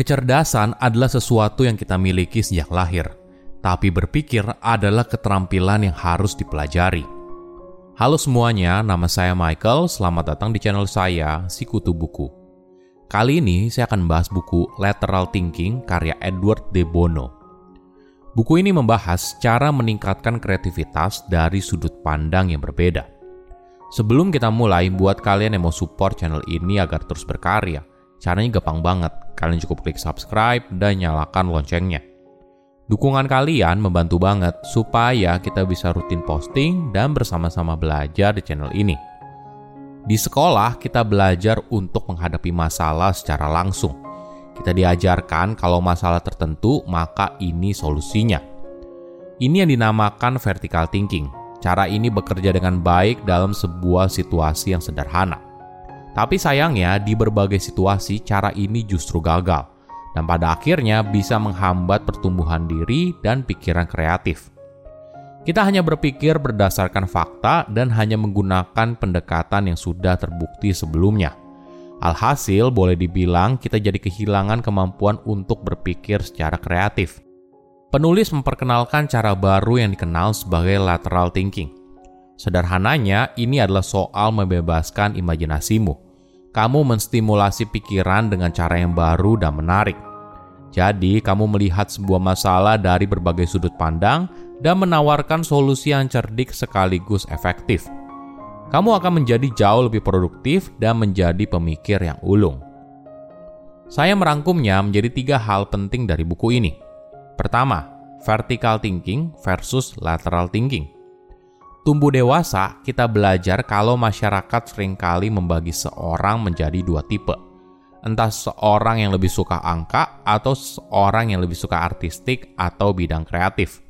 Kecerdasan adalah sesuatu yang kita miliki sejak lahir, tapi berpikir adalah keterampilan yang harus dipelajari. Halo semuanya, nama saya Michael. Selamat datang di channel saya, Sikutu Buku. Kali ini saya akan membahas buku Lateral Thinking karya Edward de Bono. Buku ini membahas cara meningkatkan kreativitas dari sudut pandang yang berbeda. Sebelum kita mulai, buat kalian yang mau support channel ini agar terus berkarya, caranya gampang banget. Kalian cukup klik subscribe dan nyalakan loncengnya. Dukungan kalian membantu banget supaya kita bisa rutin posting dan bersama-sama belajar di channel ini. Di sekolah, kita belajar untuk menghadapi masalah secara langsung. Kita diajarkan kalau masalah tertentu, maka ini solusinya. Ini yang dinamakan vertical thinking, Cara ini bekerja dengan baik dalam sebuah situasi yang sederhana. Tapi sayangnya, di berbagai situasi, cara ini justru gagal, dan pada akhirnya bisa menghambat pertumbuhan diri dan pikiran kreatif. Kita hanya berpikir berdasarkan fakta dan hanya menggunakan pendekatan yang sudah terbukti sebelumnya. Alhasil, boleh dibilang kita jadi kehilangan kemampuan untuk berpikir secara kreatif. Penulis memperkenalkan cara baru yang dikenal sebagai lateral thinking. Sederhananya, ini adalah soal membebaskan imajinasimu. Kamu menstimulasi pikiran dengan cara yang baru dan menarik. Jadi, kamu melihat sebuah masalah dari berbagai sudut pandang dan menawarkan solusi yang cerdik sekaligus efektif. Kamu akan menjadi jauh lebih produktif dan menjadi pemikir yang ulung. Saya merangkumnya menjadi tiga hal penting dari buku ini. Pertama, vertical thinking versus lateral thinking. Tumbuh dewasa, kita belajar kalau masyarakat sering kali membagi seorang menjadi dua tipe. Entah seorang yang lebih suka angka atau seorang yang lebih suka artistik atau bidang kreatif.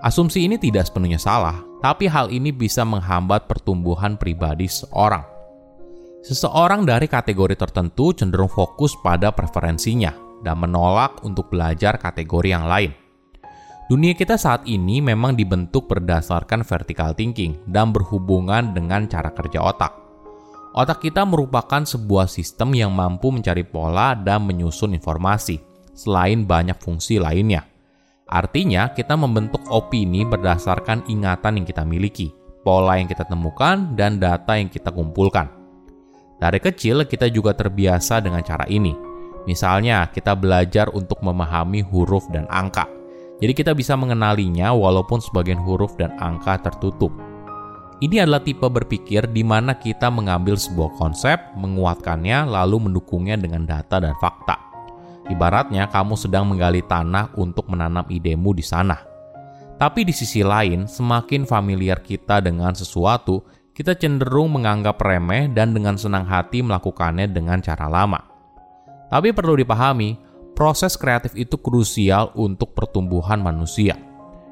Asumsi ini tidak sepenuhnya salah, tapi hal ini bisa menghambat pertumbuhan pribadi seorang. Seseorang dari kategori tertentu cenderung fokus pada preferensinya, dan menolak untuk belajar kategori yang lain. Dunia kita saat ini memang dibentuk berdasarkan vertical thinking dan berhubungan dengan cara kerja otak. Otak kita merupakan sebuah sistem yang mampu mencari pola dan menyusun informasi, selain banyak fungsi lainnya. Artinya, kita membentuk opini berdasarkan ingatan yang kita miliki, pola yang kita temukan, dan data yang kita kumpulkan. Dari kecil, kita juga terbiasa dengan cara ini Misalnya, kita belajar untuk memahami huruf dan angka. Jadi kita bisa mengenalinya walaupun sebagian huruf dan angka tertutup. Ini adalah tipe berpikir di mana kita mengambil sebuah konsep, menguatkannya, lalu mendukungnya dengan data dan fakta. Ibaratnya kamu sedang menggali tanah untuk menanam idemu di sana. Tapi di sisi lain, semakin familiar kita dengan sesuatu, kita cenderung menganggap remeh dan dengan senang hati melakukannya dengan cara lama. Tapi perlu dipahami, proses kreatif itu krusial untuk pertumbuhan manusia.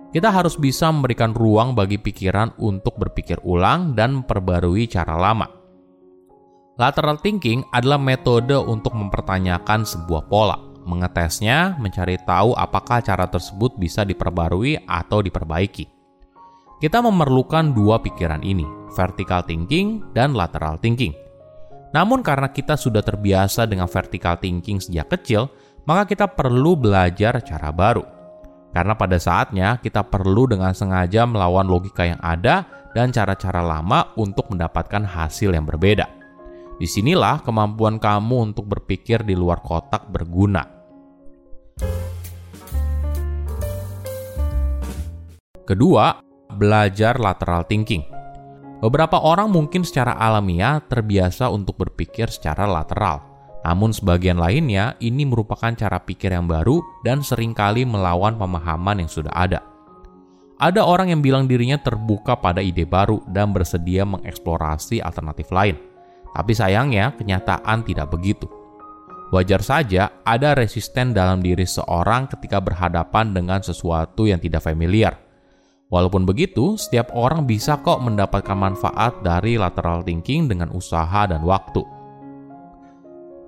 Kita harus bisa memberikan ruang bagi pikiran untuk berpikir ulang dan memperbarui cara lama. Lateral thinking adalah metode untuk mempertanyakan sebuah pola, mengetesnya, mencari tahu apakah cara tersebut bisa diperbarui atau diperbaiki. Kita memerlukan dua pikiran ini, vertical thinking dan lateral thinking namun karena kita sudah terbiasa dengan vertical thinking sejak kecil, maka kita perlu belajar cara baru. Karena pada saatnya kita perlu dengan sengaja melawan logika yang ada dan cara-cara lama untuk mendapatkan hasil yang berbeda. Di sinilah kemampuan kamu untuk berpikir di luar kotak berguna. Kedua, belajar lateral thinking. Beberapa orang mungkin secara alamiah terbiasa untuk berpikir secara lateral, namun sebagian lainnya ini merupakan cara pikir yang baru dan sering kali melawan pemahaman yang sudah ada. Ada orang yang bilang dirinya terbuka pada ide baru dan bersedia mengeksplorasi alternatif lain. Tapi sayangnya, kenyataan tidak begitu. Wajar saja ada resisten dalam diri seorang ketika berhadapan dengan sesuatu yang tidak familiar Walaupun begitu, setiap orang bisa kok mendapatkan manfaat dari lateral thinking dengan usaha dan waktu.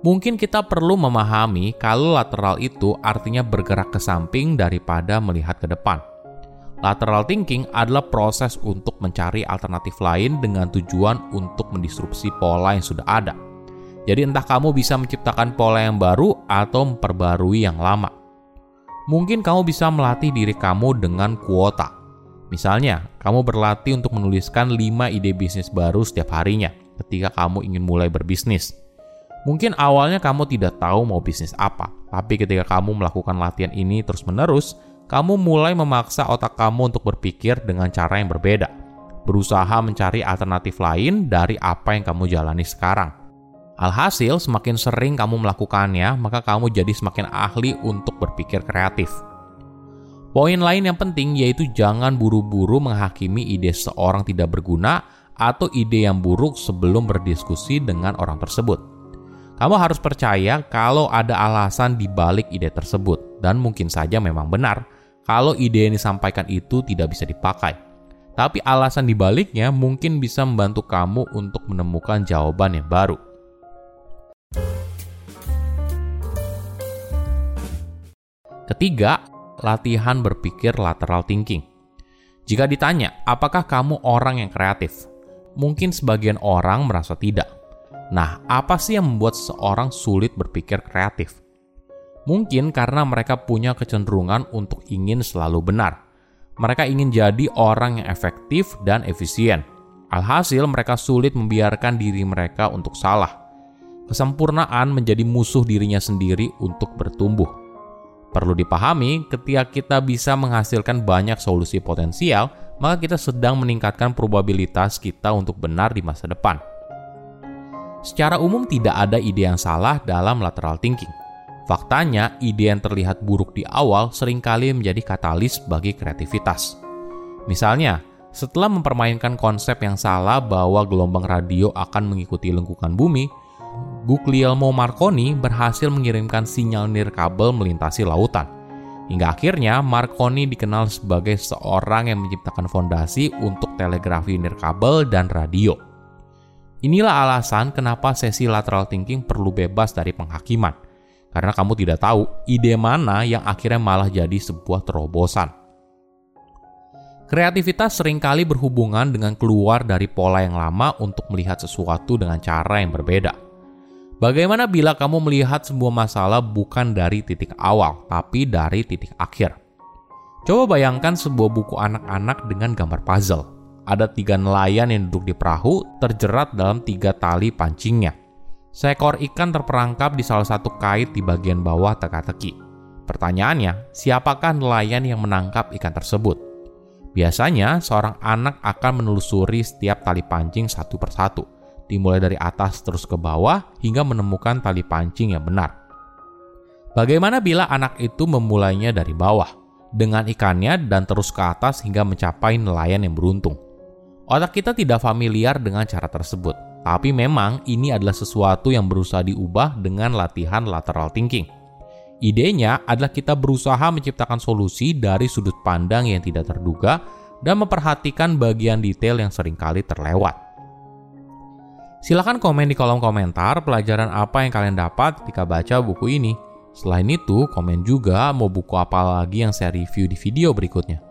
Mungkin kita perlu memahami kalau lateral itu artinya bergerak ke samping daripada melihat ke depan. Lateral thinking adalah proses untuk mencari alternatif lain dengan tujuan untuk mendisrupsi pola yang sudah ada. Jadi entah kamu bisa menciptakan pola yang baru atau memperbarui yang lama. Mungkin kamu bisa melatih diri kamu dengan kuota. Misalnya, kamu berlatih untuk menuliskan 5 ide bisnis baru setiap harinya ketika kamu ingin mulai berbisnis. Mungkin awalnya kamu tidak tahu mau bisnis apa, tapi ketika kamu melakukan latihan ini terus-menerus, kamu mulai memaksa otak kamu untuk berpikir dengan cara yang berbeda, berusaha mencari alternatif lain dari apa yang kamu jalani sekarang. Alhasil, semakin sering kamu melakukannya, maka kamu jadi semakin ahli untuk berpikir kreatif. Poin lain yang penting yaitu jangan buru-buru menghakimi ide seorang tidak berguna atau ide yang buruk sebelum berdiskusi dengan orang tersebut. Kamu harus percaya kalau ada alasan di balik ide tersebut, dan mungkin saja memang benar kalau ide yang disampaikan itu tidak bisa dipakai. Tapi alasan di baliknya mungkin bisa membantu kamu untuk menemukan jawaban yang baru. Ketiga, latihan berpikir lateral thinking. Jika ditanya, apakah kamu orang yang kreatif? Mungkin sebagian orang merasa tidak. Nah, apa sih yang membuat seseorang sulit berpikir kreatif? Mungkin karena mereka punya kecenderungan untuk ingin selalu benar. Mereka ingin jadi orang yang efektif dan efisien. Alhasil, mereka sulit membiarkan diri mereka untuk salah. Kesempurnaan menjadi musuh dirinya sendiri untuk bertumbuh. Perlu dipahami, ketika kita bisa menghasilkan banyak solusi potensial, maka kita sedang meningkatkan probabilitas kita untuk benar di masa depan. Secara umum tidak ada ide yang salah dalam lateral thinking. Faktanya, ide yang terlihat buruk di awal sering kali menjadi katalis bagi kreativitas. Misalnya, setelah mempermainkan konsep yang salah bahwa gelombang radio akan mengikuti lengkungan bumi, Guglielmo Marconi berhasil mengirimkan sinyal nirkabel melintasi lautan. Hingga akhirnya Marconi dikenal sebagai seorang yang menciptakan fondasi untuk telegrafi nirkabel dan radio. Inilah alasan kenapa sesi lateral thinking perlu bebas dari penghakiman. Karena kamu tidak tahu ide mana yang akhirnya malah jadi sebuah terobosan. Kreativitas sering kali berhubungan dengan keluar dari pola yang lama untuk melihat sesuatu dengan cara yang berbeda. Bagaimana bila kamu melihat sebuah masalah bukan dari titik awal, tapi dari titik akhir? Coba bayangkan sebuah buku anak-anak dengan gambar puzzle. Ada tiga nelayan yang duduk di perahu, terjerat dalam tiga tali pancingnya. Seekor ikan terperangkap di salah satu kait di bagian bawah teka-teki. Pertanyaannya, siapakah nelayan yang menangkap ikan tersebut? Biasanya, seorang anak akan menelusuri setiap tali pancing satu persatu dimulai dari atas terus ke bawah hingga menemukan tali pancing yang benar. Bagaimana bila anak itu memulainya dari bawah, dengan ikannya dan terus ke atas hingga mencapai nelayan yang beruntung? Otak kita tidak familiar dengan cara tersebut, tapi memang ini adalah sesuatu yang berusaha diubah dengan latihan lateral thinking. Idenya adalah kita berusaha menciptakan solusi dari sudut pandang yang tidak terduga dan memperhatikan bagian detail yang sering kali terlewat. Silahkan komen di kolom komentar pelajaran apa yang kalian dapat ketika baca buku ini. Selain itu, komen juga mau buku apa lagi yang saya review di video berikutnya.